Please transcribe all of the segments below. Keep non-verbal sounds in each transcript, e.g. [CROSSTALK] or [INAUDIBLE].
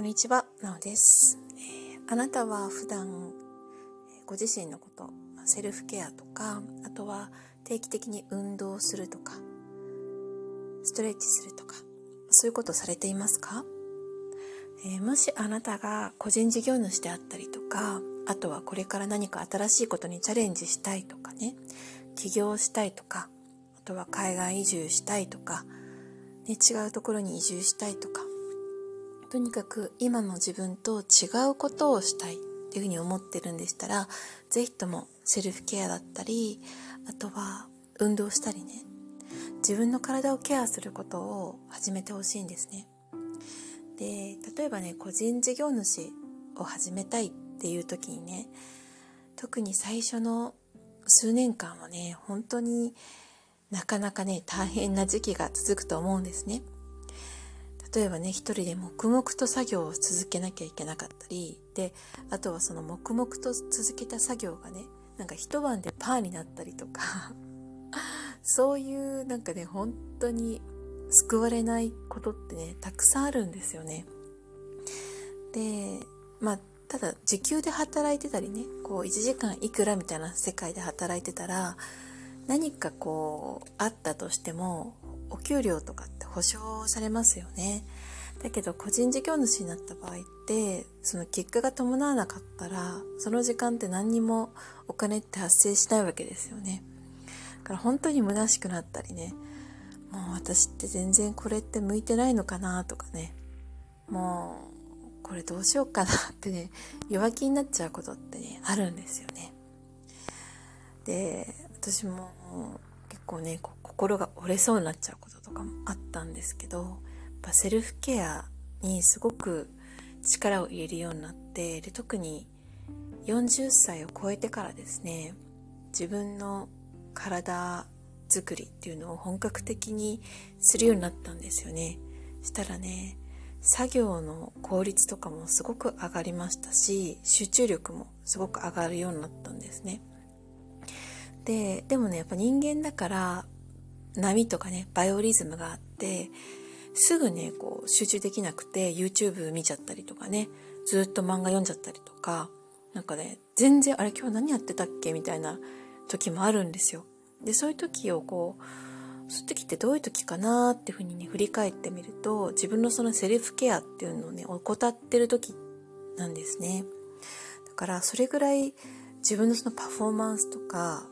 こんにちは、なおです、えー、あなたは普段ご自身のこと、セルフケアとか、あとは定期的に運動するとか、ストレッチするとか、そういうことされていますか、えー、もしあなたが個人事業主であったりとか、あとはこれから何か新しいことにチャレンジしたいとかね、起業したいとか、あとは海外移住したいとか、ね、違うところに移住したいとか、とにかく今の自分と違うことをしたいっていうふうに思ってるんでしたら、ぜひともセルフケアだったり、あとは運動したりね、自分の体をケアすることを始めてほしいんですね。で、例えばね、個人事業主を始めたいっていう時にね、特に最初の数年間はね、本当になかなかね、大変な時期が続くと思うんですね。例えばね一人で黙々と作業を続けなきゃいけなかったりであとはその黙々と続けた作業がねなんか一晩でパーになったりとか [LAUGHS] そういうなんかね本当に救われないことってねたくさんあるんですよね。でまあただ時給で働いてたりねこう1時間いくらみたいな世界で働いてたら何かこうあったとしてもお給料とかって保証されますよね。だけど個人事業主になった場合ってその結果が伴わなかったらその時間って何にもお金って発生しないわけですよね。だから本当に虚しくなったりねもう私って全然これって向いてないのかなとかねもうこれどうしようかなってね弱気になっちゃうことってねあるんですよね。で私も結構ね心が折れそうになっちゃうこととかもあったんですけどやっぱセルフケアにすごく力を入れるようになってで特に40歳を超えてからですね自分の体作りっていうのを本格的にするようになったんですよね。したらね作業の効率とかもすごく上がりましたし集中力もすごく上がるようになったんですね。ででもねやっぱ人間だから波とかね、バイオリズムがあって、すぐね、こう集中できなくて YouTube 見ちゃったりとかね、ずっと漫画読んじゃったりとか、なんかね、全然あれ今日何やってたっけみたいな時もあるんですよ。で、そういう時をこう、そういう時ってどういう時かなっていうふうにね、振り返ってみると、自分のそのセルフケアっていうのをね、怠ってる時なんですね。だからそれぐらい自分のそのパフォーマンスとか、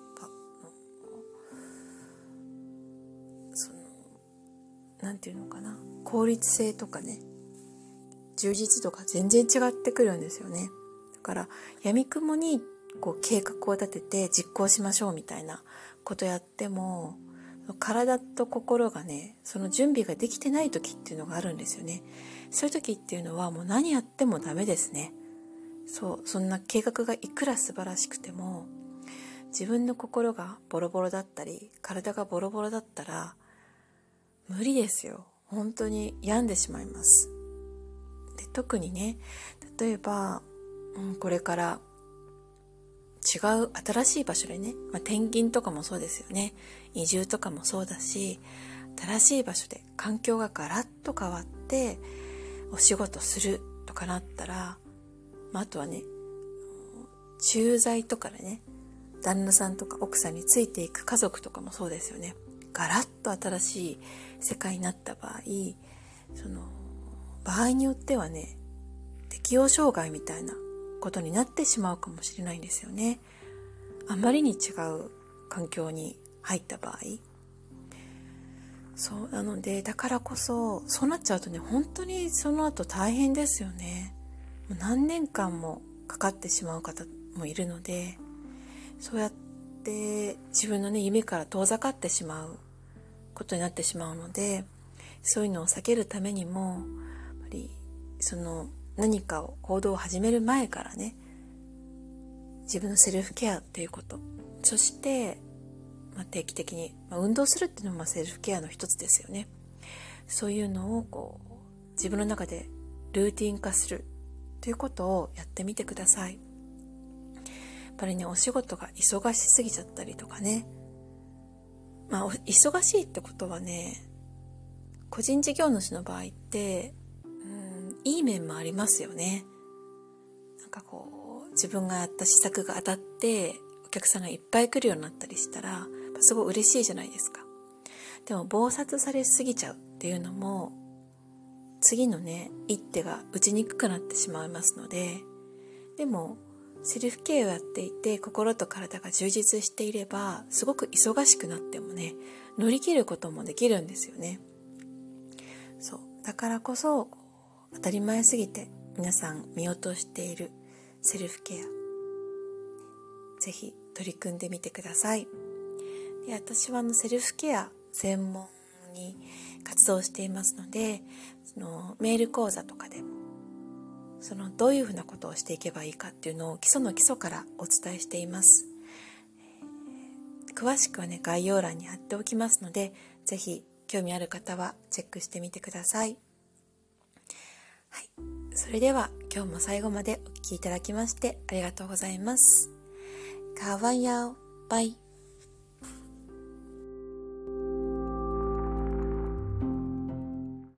何て言うのかな。効率性とかね。充実度が全然違ってくるんですよね。だからやみくもにこう計画を立てて実行しましょうみたいなことやっても体と心がねその準備ができてない時っていうのがあるんですよね。そういう時っていうのはもう何やってもダメですね。そうそんな計画がいくら素晴らしくても自分の心がボロボロだったり体がボロボロだったら無理ですよ。本当に病んでしまいます。で特にね例えば、うん、これから違う新しい場所でね、まあ、転勤とかもそうですよね。移住とかもそうだし新しい場所で環境がガラッと変わってお仕事するとかなったら、まあ、あとはね駐在とかでね旦那さんとか奥さんについていく家族とかもそうですよね。ガラッと新しい世界になった場合その場合によってはね適応障害みたいなことになってしまうかもしれないんですよね。あまりに違う環境に入った場合。そうなのでだからこそそうなっちゃうとね本当にその後大変ですよね。もう何年間もかかってしまう方もいるのでそうやって自分のね夢から遠ざかってしまうことになってしまうのでそういうのを避けるためにもやっぱりその何かを行動を始める前からね自分のセルフケアっていうことそして、まあ、定期的に、まあ、運動するっていうのもセルフケアの一つですよね。そういうのをこう自分の中でルーティン化するということをやってみてください。やっぱりねお仕事が忙しすぎちゃったりとかねまあ、忙しいってことはね、個人事業主の場合って、うん、いい面もありますよね。なんかこう自分がやった施策が当たってお客さんがいっぱい来るようになったりしたらすごい嬉しいじゃないですか。でも暴殺されすぎちゃうっていうのも次のね一手が打ちにくくなってしまいますのででもセルフケアをやっていて心と体が充実していればすごく忙しくなってもね乗り切ることもできるんですよね。そう。だからこそ当たり前すぎて皆さん見落としているセルフケアぜひ取り組んでみてください。で私はあのセルフケア専門に活動していますのでそのメール講座とかでもそのどういうふうなことをしていけばいいかっていうのを基礎の基礎からお伝えしています、えー、詳しくはね概要欄に貼っておきますので是非興味ある方はチェックしてみてください。はい、それでは今日も最後までお聴きいただきましてありがとうございます。カワヤオ。バイ。